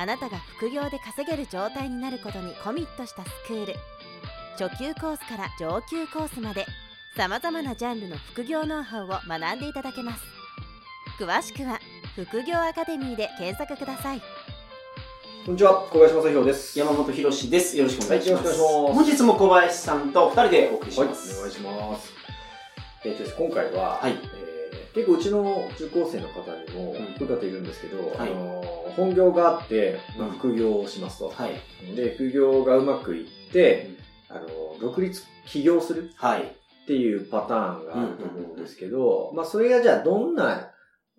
あなたが副業で稼げる状態になることにコミットしたスクール初級コースから上級コースまでさまざまなジャンルの副業ノウハウを学んでいただけます詳しくは副業アカデミーで検索くださいこんにちは、小林正宏です。山本博史です。よろしくお願いします。はいよろしくお願いします本日も小林さんと二人でお送りしはい、ます。お願いします。えっ、と今回は、はいえー結構うちの受講生の方にも、うんこういう方いるんですけど、はいあのー本業があって、まあ、うん副業をしますと。はい。で、副業がうまくいって、あのー独立起業するはい。っていうパターンがあると思うんですけど、まあ、それがじゃあどんな、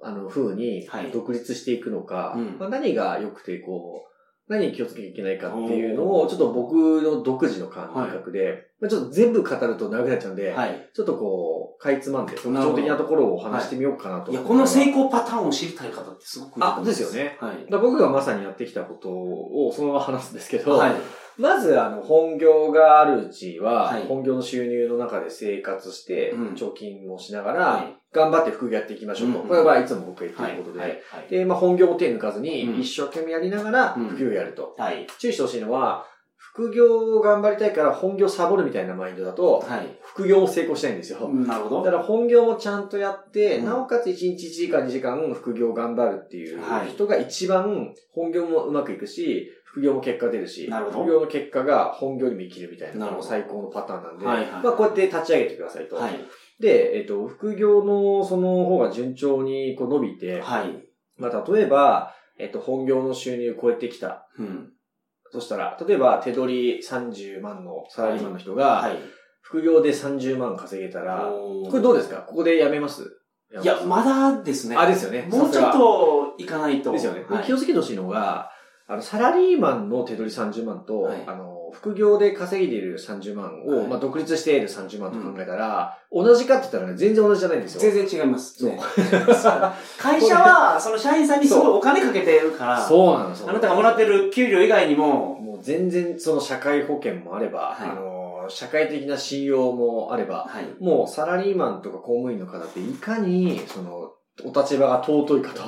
あの、風にはい独立していくのか、うんまあ、何が良くて、こう、何に気をつけなきゃいけないかっていうのを、ちょっと僕の独自の感覚で、まあ、ちょっと全部語ると長くなっちゃうんで、はい。ちょっとこう、かいつまんで、特徴的なところをお話してみようかなと。いや、この成功パターンを知りたい方ってすごくいいまあですよねはい。僕がまさにやってきたことをそのまま話すんですけど、はい。まず、あの、本業があるうちは、はい本業の収入の中で生活して、うん貯金もしながら、はい頑張って副業やっていきましょうと。うんこれはいつも僕が言ってはい。ることで。で、まあ、本業も手抜かずに、うん一生懸命やりながら、うん副業やると。はい。注意してほしいのは、副業を頑張りたいから本業サボるみたいなマインドだと、はい。副業も成功しないんですよ。なるほど。だから本業もちゃんとやって、うんなおかつ1日1時間2時間副業頑張るっていうはい人が一番本業もうまくいくし、副業も結果出るし、なるほど副業の結果が本業にも生きるみたいな、なるほど最高のパターンなんで、はいはいまあこうやって立ち上げてくださいと。はい。で、えっ、と、副業のその方が順調にこう伸びて、はい。まあ例えば、えっ、と、本業の収入を超えてきた。うん。そしたら、例えば手取り30万のサラリーマンの人が、はい。副業で30万稼げたら、これどうですか？ここでやめます？いや、まだですね。あ、ですよね。もうちょっといかないと。ですよね。はい気をつけてほしいのが、あの、サラリーマンの手取り30万と、はいあの、副業で稼いでいる30万を、はいまあ、独立している30万と考えたら、同じかって言ったらね、全然同じじゃないんですよ。全然違います。そうね 会社は、その社員さんにすごいお金かけてるから、そうなんですよ。あなたがもらってる給料以外にも、もう全然その社会保険もあれば、はいあの、社会的な信用もあれば、はい。もうサラリーマンとか公務員の方っていかに、その、お立場が尊いかと。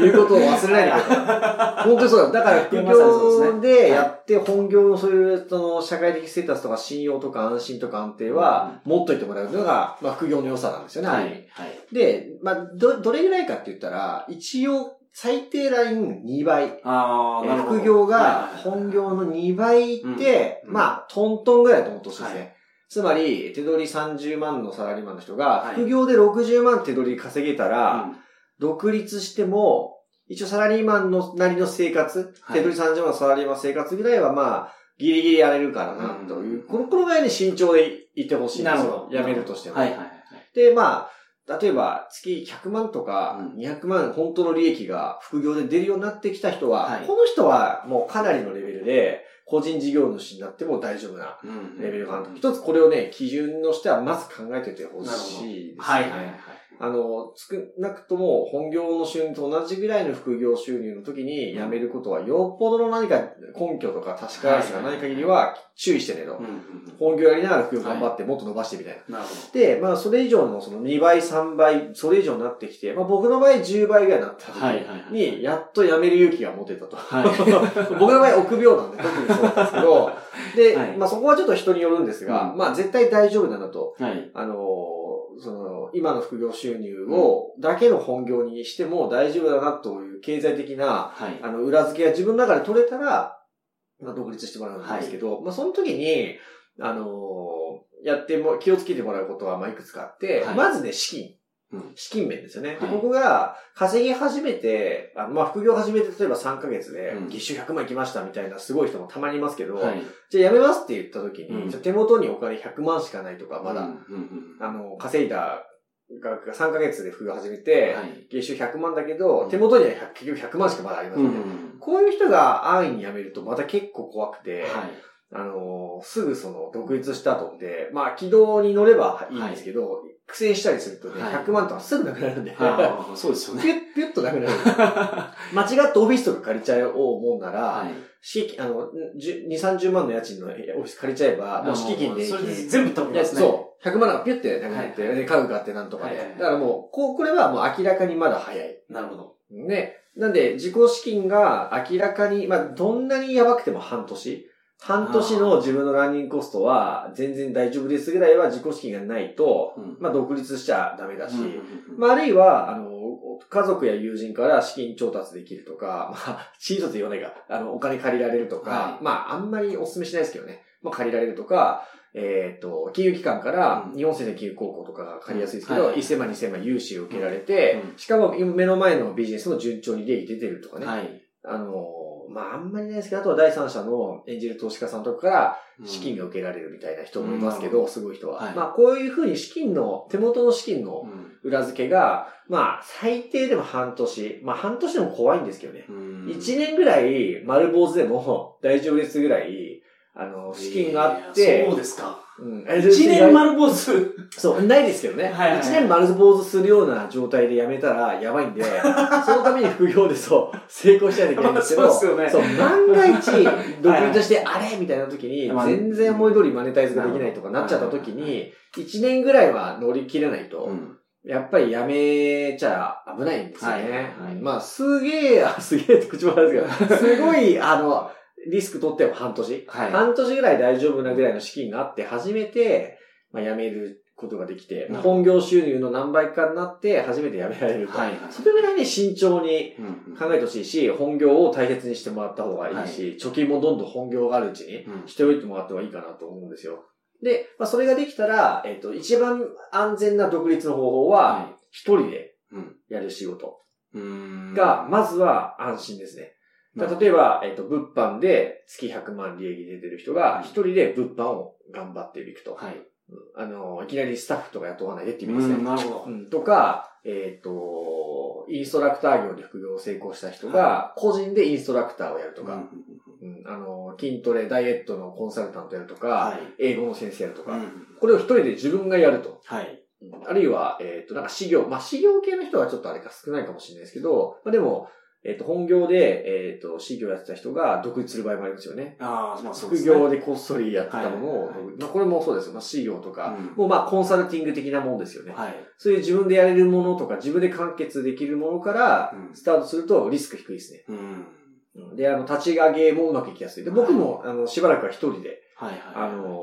いうことを忘れないでください。本当にそうだ。だから、副業ねでやって、本業のそういう、その、社会的ステータスとか信用とか安心とか安定は、持っといてもらうのが、まあ、副業の良さなんですよね、あはい。はい。で、まあ、ど、どれぐらいかって言ったら、一応、最低ライン2倍。ああ、なるほど。副業がはい本業の2倍って、うんまあ、トントンぐらいだと思ってほしいですね。はつまり、手取り30万のサラリーマンの人が、はい副業で60万手取り稼げたら、うん独立しても、一応サラリーマンのなりの生活、はい手取り30万のサラリーマン生活ぐらいはまあ、ギリギリやれるからな、という、うんこの、このぐらいに慎重でいてほしいんですよ。なるほど。辞めるとしても。はいはいはい。で、まあ、例えば月100万とかうん200万本当の利益が副業で出るようになってきた人は、はいこの人はもうかなりのレベルで個人事業主になっても大丈夫なうんレベルかなと。一つこれをね、基準としてはまず考えててほしいですね。はいはいはい。あの、少なくとも本業の収入と同じぐらいの副業収入の時に辞めることはよっぽどの何か根拠とか確か合いがない限りは注意してねと。本業やりながら副業頑張ってもっと伸ばしてみたいな。で、まあ、それ以上のその2倍、3倍、それ以上になってきて、まあ、僕の場合10倍ぐらいになった時に、やっと辞める勇気が持てたと。ど。はい。僕の場合臆病なんで、特にそうなんですけど、で、はいまあ、そこはちょっと人によるんですが、うんまあ、絶対大丈夫だなと。はい。あのーその、今の副業収入を、だけの本業にしても大丈夫だなという経済的な、はい。あの、裏付けが自分の中で取れたら、まあ、独立してもらうんですけど、まあ、その時に、あのーやっても、気をつけてもらうことは、まあ、いくつかあって、はいまずね、資金。うん資金面ですよね。ではい僕が稼ぎ始めて、あのまあ、副業始めて、例えば3ヶ月でうん、月収100万いきましたみたいなすごい人もたまにいますけど、はい。じゃあ辞めますって言った時に、うんじゃあ手元にお金100万しかないとか、まだ、うんうんあの、稼いだ額が3ヶ月で副業始めうんて、はい。月収100万だけど、うん手元には100結局100万しかまだありませんね。うんうんこういう人が安易に辞めるとまた結構怖くて、はい。あのーすぐその独立した後って、まあ軌道に乗ればいいんですけど、苦戦したりするとね、はい100万とかすぐなくなるんで、ああ、そうですよね。ピュッ、ピュッとなくなる。間違ってオフィスとか借りちゃおうもんなら、はい。敷金、あの、10 2、30万の家賃のオフィス借りちゃえば、もう敷金でそれで全部飛びいや、ますね。そう。100万がピュッてなくなって、はいで、家具買ってなんとかで。はいはいだからもう、こう、これはもう明らかにまだ早い。なるほど。ね。なんで、自己資金が明らかに、まあ、どんなにやばくても半年。半年の自分のランニングコストは全然大丈夫ですぐらいは自己資金がないと、うん。まあ、独立しちゃダメだし、まあ、あるいは、あの、家族や友人から資金調達できるとか、まあ、チートって言わないが、あの、お金借りられるとか、はい。まあ、あんまりお勧めしないですけどね。まあ、借りられるとか、えっ、と、金融機関からう、ん。日本生命金融高校とかが借りやすいですけど、うんはい。1000万、2000万融資を受けられて、うん。しかも目の前のビジネスも順調に利益出てるとかね。はい。あの、まあ、あんまりないですけど、あとは第三者の演じる投資家さんとかから資金が受けられるみたいな人もいますけど、うんすごい人は。はいまあ、こういうふうに資金の、手元の資金のうん裏付けが、まあ、最低でも半年。まあ、半年でも怖いんですけどね。うん一年ぐらい丸坊主でも大丈夫ですぐらい、あの、資金があって、そうですか。うん。一年丸坊主。そう、ないですけどね。はいはい一年丸坊主するような状態で辞めたらやばいんで、そのために副業でそう、成功しないといけないんですけど、まあそうですよねそう、万が一、独立して、あれみたいな時に、まあ全然思い通りマネタイズができないとかなっちゃった時に、一年ぐらいは乗り切れないと、うんやっぱりやめちゃ危ないんですよね。はいはいまあ、すげえ、あすげえって口もあるんですけど、すごい、あの、リスク取っても半年。はい。半年ぐらい大丈夫なぐらいの資金があって、初めて、まあ、辞めることができて、うん。本業収入の何倍かになって、初めて辞められると。はい。はいそれぐらいね、慎重にうん考えてほしいし、本業を大切にしてもらった方がいいし、貯金もどんどん本業があるうちにうん。しておいてもらった方がいいかなと思うんですよ。で、まあ、それができたら、えっ、と、一番安全な独立の方法は、は一人でうん。やる仕事。うん。が、まずは安心ですね。例えば、えっ、と、物販で月100万利益出てる人が、一人で物販を頑張っていくと。はい。うん。あの、いきなりスタッフとか雇わないでって意味ですね。うんなるほど。うん、とか、えっ、と、インストラクター業で副業を成功した人が、個人でインストラクターをやるとか、あの、筋トレ、ダイエットのコンサルタントやるとか、はい。英語の先生やるとか、うん。これを一人で自分がやると。はい。うん。あるいは、えっ、と、なんか修行、まあ、修行系の人はちょっとあれか少ないかもしれないですけど、まあ、でも、えっ、と、本業で、えっ、と、修行やってた人が独立する場合もありますよね。ああ、まあそうです副ね。業でこっそりやってたものを、はいはいまあ、これもそうですよ。まあ、修行とか、うんもうまあ、コンサルティング的なもんですよね。はい。そういう自分でやれるものとか、自分で完結できるものからうん、スタートするとリスク低いですね。うん。うんで、あの、立ち上げもうまくいきやすい。で、僕も、あの、しばらくは一人で、はいはい。あの、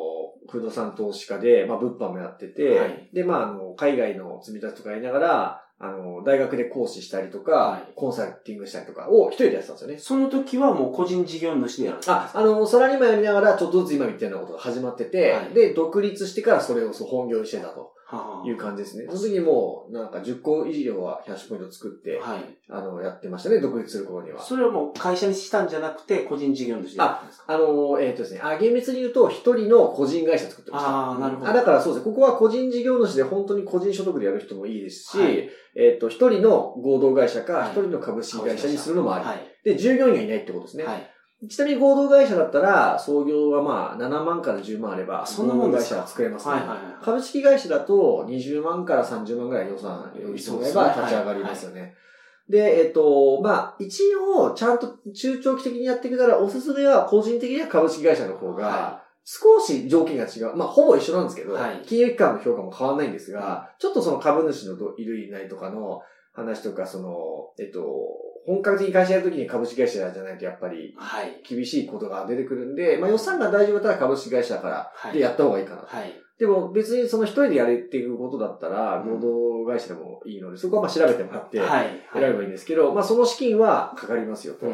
不動産投資家で、まあ、物販もやってて、はいで、まあ、あの、海外の積み立てとかやりながら、あの、大学で講師したりとか、はい。コンサルティングしたりとかを一人でやってたんですよね。その時はもう個人事業主でやるんですか？あ、あの、サラリーマンやりながら、ちょっとずつ今みたいなことが始まってて、はい。で、独立してからそれをそう本業にしてたと。はいう感じですね。その時にもう、なんか10個以上はキャッシュポイント作って、はい。あの、やってましたね、独立する頃には。それはもう会社にしたんじゃなくて、個人事業主でやったんですか？あの、えっ、とですね、あ、厳密に言うと、一人の個人会社作ってました。あーなるほどあ、だからそうですね、ここは個人事業主で本当に個人所得でやる人もいいですし、はいえっ、と、一人の合同会社か、はい一人の株式会社にするのもあり。はい。で、従業員がいないってことですね。はい。ちなみに合同会社だったら、創業はまあ、7万から10万あれば、そん。なもん会社は作れますね。はいはいはい。株式会社だと、20万から30万ぐらい予算用意してもらえば立ち上がりますよね。で、えっ、と、まあ、一応、ちゃんと中長期的にやっていくなら、おすすめは、個人的には株式会社の方がは、少し条件が違う。まあ、ほぼ一緒なんですけど、はい。金融機関の評価も変わらないんですが、ちょっとその株主のどいるいないとかの話とか、その、えっと、本格的に会社やるときに株式会社じゃないとやっぱりはい。厳しいことが出てくるんで、まあ予算が大丈夫だったら株式会社からはい。でやった方がいいかな。はい。でも別にその一人でやれっていうことだったら、うん合同会社でもいいので、そこはまあ調べてもらって、はい。選べばいいんですけど、まあその資金はかかりますよと。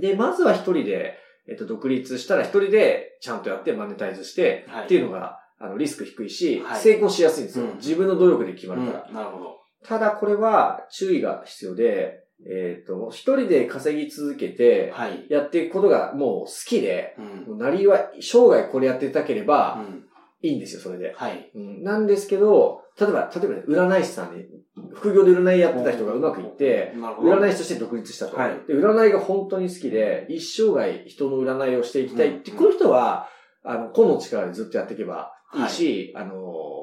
で、まずは一人で、えっと、独立したら一人でちゃんとやってマネタイズして、はいっていうのが、あの、リスク低いし、はい成功しやすいんですよ。うん自分の努力で決まるから。うんなるほど。ただこれは注意が必要で、えっと、一人で稼ぎ続けて、はい。やっていくことがもう好きで、うん。なりわい、生涯これやってたければうんいいんですよ、それで。はい。うん、なんですけど、例えば、例えばね、占い師さんに、副業で占いやってた人がうまくいって。占い師として独立したと。はいで占いが本当に好きで、一生涯人の占いをしていきたいって、うんこの人は、あの、個の力でずっとやっていけばいいし、あの、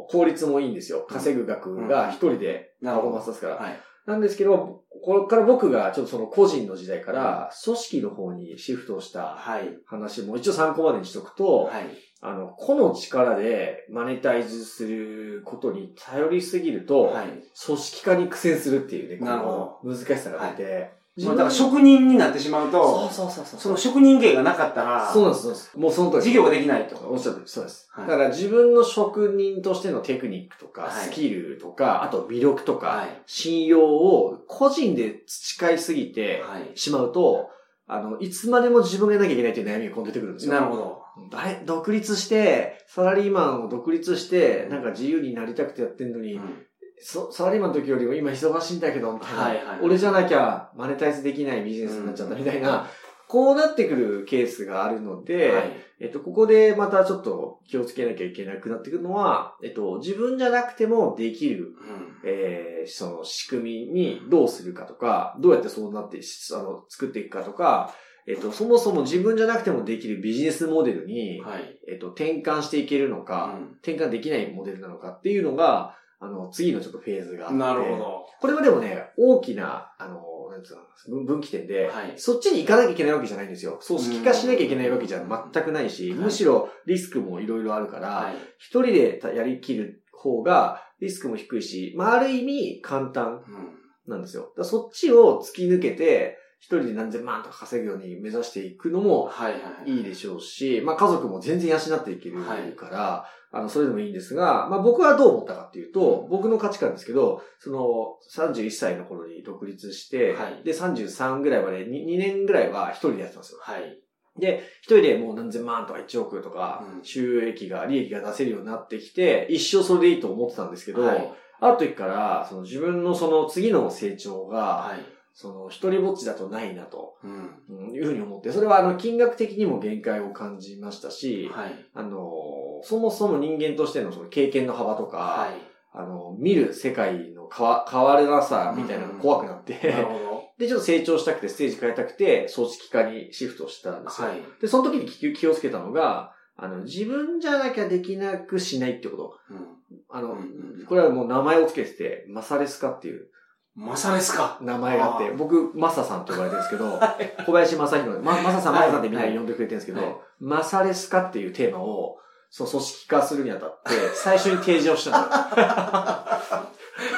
効率もいいんですよ。稼ぐ額が一人でパフォーマンスですから。はい。なんですけど、これから僕がちょっとその個人の時代から組織の方にシフトしたはい。話も一応参考までにしとくと、はい。あの、個の力でマネタイズすることに頼りすぎると、はい。組織化に苦戦するっていうね、この難しさが出て、まあ、だから職人になってしまうと、そうそうそうその職人芸がなかったら、そうなんです、そうなんです。もうその通り。事業ができないと。おっしゃそうです。はいだから自分の職人としてのテクニックとか、はいスキルとか、あと魅力とか、はい。信用を個人で培いすぎてはい。しまうと、あの、いつまでも自分がやらなきゃいけないという悩みが出てくるんですよ。なるほど。誰独立して、サラリーマンを独立して、なんか自由になりたくてやってんのに、うんそサラリーマンの時よりも今忙しいんだけど、みたいな。はいはい俺じゃなきゃマネタイズできないビジネスになっちゃったみたいな、こうなってくるケースがあるので、はい。えっと、ここでまたちょっと気をつけなきゃいけなくなってくるのは、えっと、自分じゃなくてもできる、うん。えー、その仕組みにどうするかとか、どうやってそうなって、あの、作っていくかとか、えっと、そもそも自分じゃなくてもできるビジネスモデルに、はい。えっと、転換していけるのか、うん転換できないモデルなのかっていうのが、あの、次のちょっとフェーズがあって。なるほど。これはでもね、大きな、あの、なんつうの、分分岐点で、はいそっちに行かなきゃいけないわけじゃないんですよ。組織化しなきゃいけないわけじゃ全くないし、うんむしろリスクもいろいろあるから、はい。一人でやりきる方がリスクも低いし、まあ、ある意味簡単うん。なんですよ。そっちを突き抜けて、一人で何千万とか稼ぐように目指していくのもはいはい。いいでしょうし、まあ家族も全然養っていけるから、あの、それでもいいんですが、まあ僕はどう思ったかっていうと、僕の価値観ですけど、その、31歳の頃に独立して、はいで、33ぐらいまで 2, 2年ぐらいは一人でやってたんですよ。はい。で、一人でもう何千万とか1億とかう、ん収益が、利益が出せるようになってきて、一生それでいいと思ってたんですけど、はい。ある時から、その自分のその次の成長が、はい。その一人ぼっちだとないなと、うん。うんいうふうに思って、それはあの金額的にも限界を感じましたし、はい。あの、そもそも人間としてのその経験の幅とか、はい。あの、見る世界の変わ変わらなさみたいなのが怖くなって、なるほど。で、ちょっと成長したくてステージ変えたくて、組織化にシフトしたんですよ。はい。で、その時に気気をつけたのが、あの、自分じゃなきゃできなくしないってこと。うん。あの、うんこれはもう名前をつけてて、マサレスカっていうまさですか。名前があって僕、マサさんって呼ばれてるんですけど、小林正宏、ま、マサさん、マサさんってみんなはい呼んでくれてるんですけど、はいマサレスカっていうテーマを、そう、組織化するにあたって、最初に提示をしたんです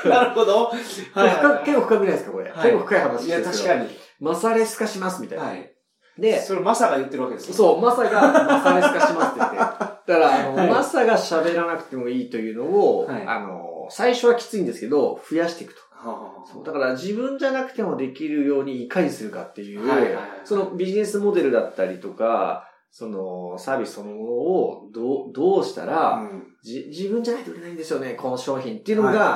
よ。なるほど。これ深結構深くないですか、これ？はい結構深い話いや、ですけど。確かに。マサレス化します、みたいな。はい。で、それマサが言ってるわけですよ。そう、マサがマサレス化しますって言って。だから、あの、はいマサが喋らなくてもいいというのを、はいあの、最初はきついんですけど、増やしていくと。そうだから自分じゃなくてもできるようにいかにするかっていう、はいはいはいそのビジネスモデルだったりとか、そのサービスそのものをどう、どうしたら、うんじ自分じゃないと売れないんですよね、この商品っていうのが、はいはい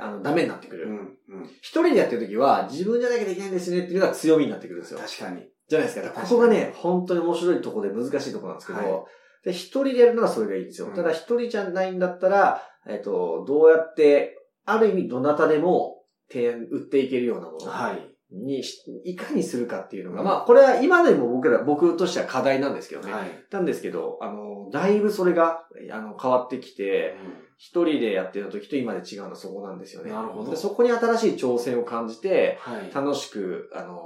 はいあの、ダメになってくる。うんうん一人でやってる時は、自分じゃなきゃできないんですねっていうのが強みになってくるんですよ。確かに。じゃないですか。だかここがね、本当に面白いところで難しいところなんですけど、はいで一人でやるならそれがいいんですよ。うんただ一人じゃないんだったら、えっと、どうやって、ある意味どなたでも提案、売っていけるようなもの。はい。にし、いかにするかっていうのが、うんまあ、これは今でも僕ら、僕としては課題なんですけどね。はい。なんですけど、あの、だいぶそれが、あの、変わってきて、一人でやってる時と今で違うのはそこなんですよね。なるほどでそこに新しい挑戦を感じて、はい。楽しく、あの、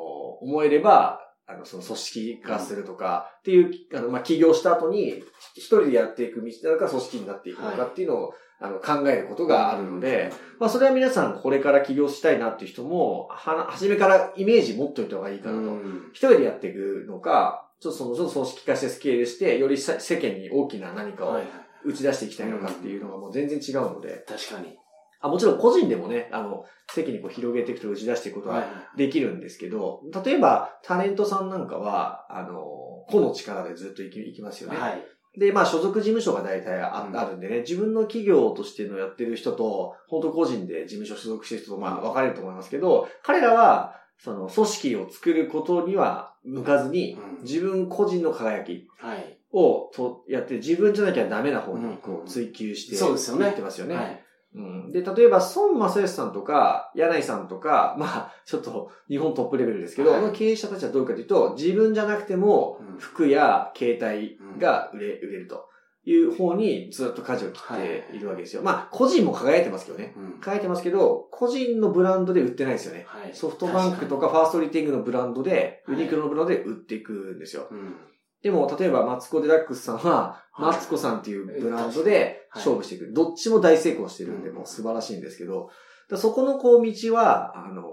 思えれば、あの、その組織化するとか、っていう、あの、まあ、起業した後に、一人でやっていく道なのか、組織になっていくのかっていうのを、あの、考えることがあるので、まあ、それは皆さんこれから起業したいなっていう人も、は、初めからイメージ持っといた方がいいかなと。うん一人でやっていくのか、ちょっとその、ちょっと組織化してスケールして、よりさ世間に大きな何かを。打ち出していきたいのかっていうのがもう全然違うので、確かに。あもちろん個人でもね、あの、世間にこう広げていくと打ち出していくことははい。できるんですけど、例えばタレントさんなんかは、あの、個の力でずっといきいきますよね。はい。で、まあ所属事務所が大体あ,、うんあるんでね、自分の企業としてのやってる人と、本当個人で事務所所属してる人と、まあ分かれると思いますけど、彼らは、その組織を作ることには向かずに、うん自分個人の輝きはい。をとやって、自分じゃなきゃダメな方にこう追求してそうですよねやってますよね。はい。うん。で、例えば、孫正義さんとか、柳井さんとか、まあ、ちょっと日本トップレベルですけど、はいあの経営者たちはどうかというと、自分じゃなくてもうん、服や携帯が売れ、売れるという方にずっと舵を切っているわけですよ。まあ、個人も輝いてますけどね。うん輝いてますけど、個人のブランドで売ってないですよね。はいソフトバンクとかファーストリテイングのブランドで、ユニクロのブランドで売っていくんですよ。うんでも、例えば、マツコ・デラックスさんは、はい。マツコさんっていうブランドではい。勝負していく。どっちも大成功してるんで、うん。もう素晴らしいんですけど、そこのこう道は、あの、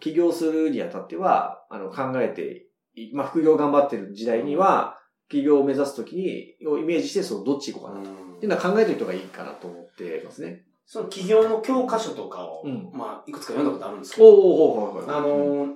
起業するにあたっては、あの、考えてい、まあ、副業頑張ってる時代には、起業を目指すときに、をイメージして、そう、どっち行こうかなと。っていうのは考えておいた方がいいかなと思ってますね。その企業の教科書とかを、うん。まあ、いくつか読んだことあるんですけど、おおおおあのー、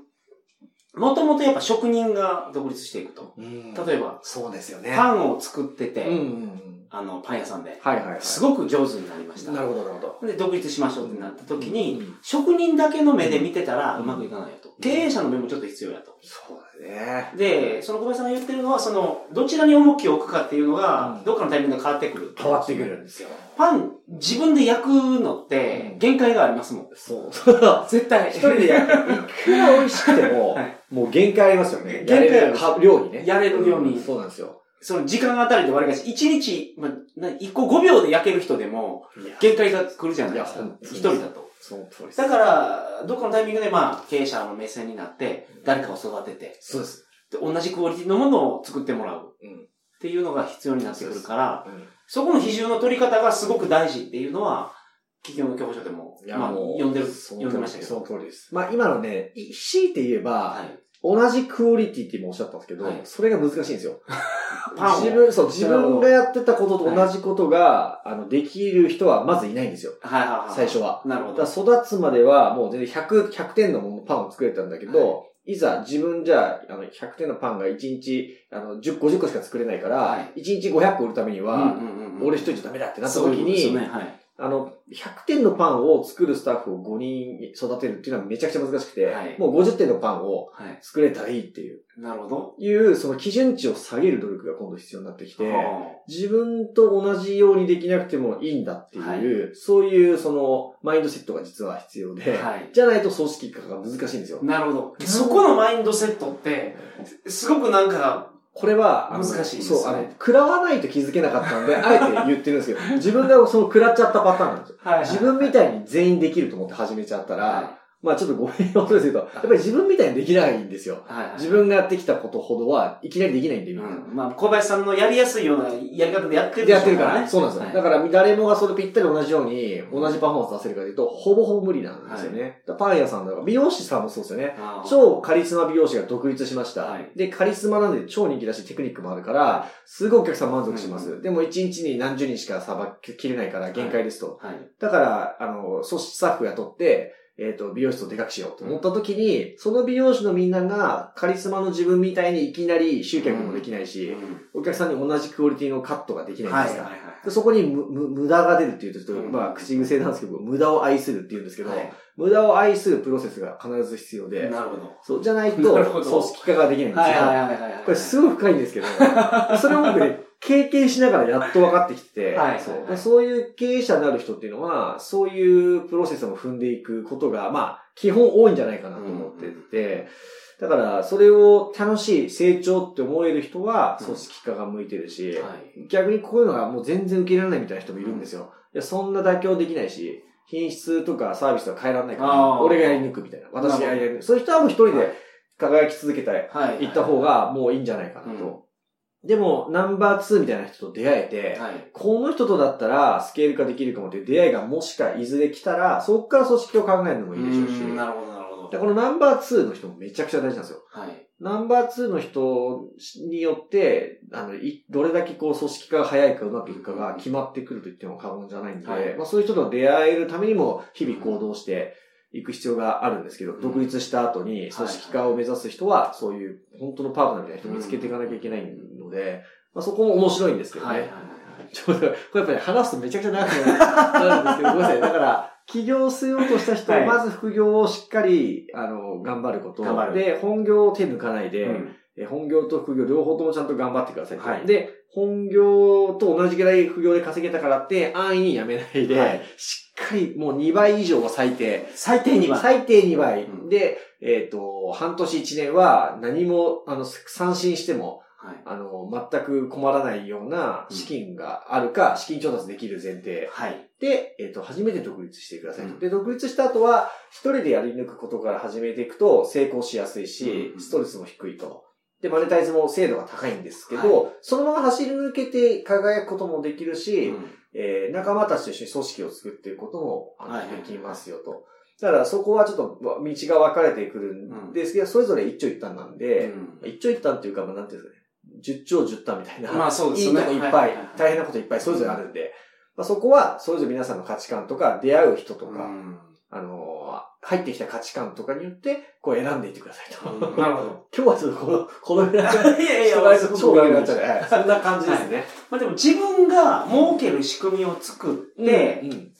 もともとやっぱ職人が独立していくと。うん例えば、そうですよね。パンを作ってて、うんうんうん。あの、パン屋さんで、はいはいはい。すごく上手になりました。なるほど、なるほど。で、独立しましょうってなった時に、うん職人だけの目で見てたらうんうまくいかないよと。経営者の目もちょっと必要やと。そうだね。で、その小林さんが言ってるのは、その、どちらに重きを置くかっていうのが、うんどっかのタイミングで変わってくる。変わってくるんですよ。パン、自分で焼くのって、限界がありますもん。そう。絶対。一人でやる。いくら美味しくても、はいもう限界ありますよね。限界あるは量にね。やれる量にうんそうなんですよ。その時間あたりで割り返し、1日、まあ、な1個5秒で焼ける人でも、限界が来るじゃないですか一人だと。その通りです。だから、どっかのタイミングでまあ、経営者の目線になって、誰かを育てて、そうです。で同じクオリティのものを作ってもらう。うんっていうのが必要になってくるから、うんそこの比重の取り方がすごく大事っていうのは、企業の教科書でも、まあ、もう、読んでる、読んでましたけど。その通りです。まあ今のね、い強いて言えば、はい。同じクオリティって今おっしゃったんですけど、はいそれが難しいんですよ。パンを自分、そう、自分がやってたことと同じことが、あの、できる人はまずいないんですよ。はいはいはい。最初は。なるほど。育つまではもう全然100、100点のパンを作れたんだけど、い、ざ自分じゃあ、あの、100点のパンが1日、あの、10、50個しか作れないから、は1日500個売るためには、うんうんうん俺一人じゃダメだってなった時そうですね、はい。あの、100点のパンを作るスタッフを5人育てるっていうのはめちゃくちゃ難しくて、はいもう50点のパンをはい。作れたらいいっていう、なるほど。いう、その基準値を下げる努力が今度必要になってきて、は自分と同じようにできなくてもいいんだっていう、そういうそのマインドセットが実は必要で。じゃないと組織化が難しいんですよ。なるほど。そこのマインドセットって、すごくなんか、これは、難しいですねそう、あの、食らわないと気づけなかったんで、あえて言ってるんですけど、自分がその食らっちゃったパターンなんですよ。はい自分みたいに全員できると思って始めちゃったら、はまあちょっとごめんよとですけど、やっぱり自分みたいにできないんですよ。い。はい。自分がやってきたことほどはいきなりできないんで、みんな。うん。まあ、小林さんのやりやすいようなやり方でやってるでやってるからね。ね。そうなんですよ。はいだから誰もがそれぴったり同じように、同じパフォーマンス出せるかというと、ほぼほぼ無理なんですよね。だからパン屋さんだから、美容師さんもそうですよね。超カリスマ美容師が独立しました。はいで、カリスマなんで超人気だしテクニックもあるから、すごいお客さん満足します。うでも1日に何十人しかさばきれないから限界ですと。はい。だから、あの、組織スタッフ雇って、えっ、と、美容室をでかくしようと思った時に、その美容師のみんながカリスマの自分みたいにいきなり集客もできないし、お客さんに同じクオリティのカットができないんはい。ですか。はい。でそこにむむ無駄が出るっていうと、ちょっとうんまあ、口癖なんですけど、無駄を愛するっていうんですけど、はい無駄を愛するプロセスが必ず必要で、なるほど。そう、じゃないと、組織化ができないんですよ。はいはいはいはい。これすごい深いんですけど、それを僕ね、経験しながらやっと分かってきて、はいそうはいそういう経営者になる人っていうのは、そういうプロセスを踏んでいくことが、まあ、基本多いんじゃないかなと思ってて、だから、それを楽しい、成長って思える人は、組織化が向いてるし、はい。逆にこういうのがもう全然受け入れられないみたいな人もいるんですよ。いや、そんな妥協できないし、品質とかサービスは変えられないから、俺がやり抜くみたいな。私がやり抜く。そういう人はもう一人で輝き続けたい。はい。行った方がもういいんじゃないかなと。でも、ナンバー2みたいな人と出会えて、はい。この人とだったらスケール化できるかもっていう出会いがもしかいずれ来たら、そこから組織を考えるのもいいでしょうし。うんなるほど、なるほど。でこのナンバー2の人もめちゃくちゃ大事なんですよ。はい。ナンバー2の人によって、あの、いどれだけこう組織化が早いかうまくいくかが決まってくると言っても過言じゃないんで、はいまあそういう人と出会えるためにも日々行動していく必要があるんですけど、うん独立した後に組織化を目指す人は、そういう本当のパートナーみたいな人を見つけていかなきゃいけないので、まあそこも面白いんですけどね。はい。はい。ちょっと、これやっぱり話すとめちゃくちゃ長くなるんですけど、ごめんなさい。だから、起業しようとした人は、はいまず副業をしっかり、あの、頑張ること。で、本業を手抜かないで、うんえ本業と副業両方ともちゃんと頑張ってくださいと。はいで、本業と同じぐらい副業で稼げたからって安易にやめないで、はいしっかりもう2倍以上は最低。最低2番。最低2倍。うんで、えっ、と、半年1年は何も、あの、三振しても、はい。あの、全く困らないような資金があるか、資金調達できる前提はい。で、えっ、と、初めて独立してくださいと。うんで、独立した後は、一人でやり抜くことから始めていくと成功しやすいし、うんストレスも低いと。で、マネタイズも精度が高いんですけど、はそのまま走り抜けて輝くこともできるし、うんえー仲間たちと一緒に組織を作っていくこともあのはいはいはいできますよと。だからそこはちょっと道が分かれてくるんですけど、それぞれ一長一短なんで、うん一長一短っていうか、まあ、なんていうんですかね、十長十短みたいな。まあそうですねいいとこいっぱい、はいはいはい大変なこといっぱいそれぞれあるんで、まあ、そこはそれぞれ皆さんの価値観とか、出会う人とか、うんあのー入ってきた価値観とかによって、こう選んでいってくださいと。うんなるほど。今日はちょっとこの、このぐらい。いやいや人が超長くなっちゃうそんな感じですね。まあでも自分が儲ける仕組みを作って、うんうん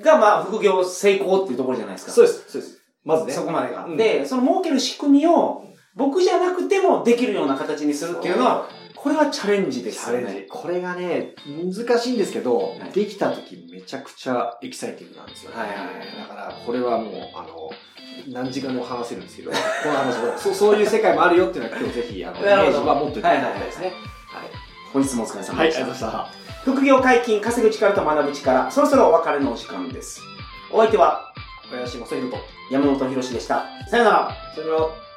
がまあ副業成功っていうところじゃないですか。そうです、そうです。まずね。そこまでが。うんで、その儲ける仕組みを僕じゃなくてもできるような形にするっていうのは、これはチャレンジですよね。チャレンジ。これがね、難しいんですけど、いできた時めちゃくちゃエキサイティングなんですよ、ね。はいはいはいだから、これはもう、あの、何時間でも話せるんですけど、この話も、そうそういう世界もあるよっていうのは今日ぜひ、あの、イメージは持っておいていただきたいですね。はい。本日もお疲れ様はい、ありでした。がとうございました。副業解禁、稼ぐ力と学ぶ力、そろそろお別れのお時間です。お相手は小林正宏と、山本博史でした。さよなら。さよなら。